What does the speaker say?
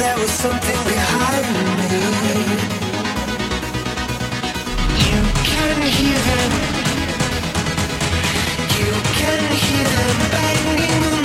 there was something behind me. You can hear them. You can hear them banging.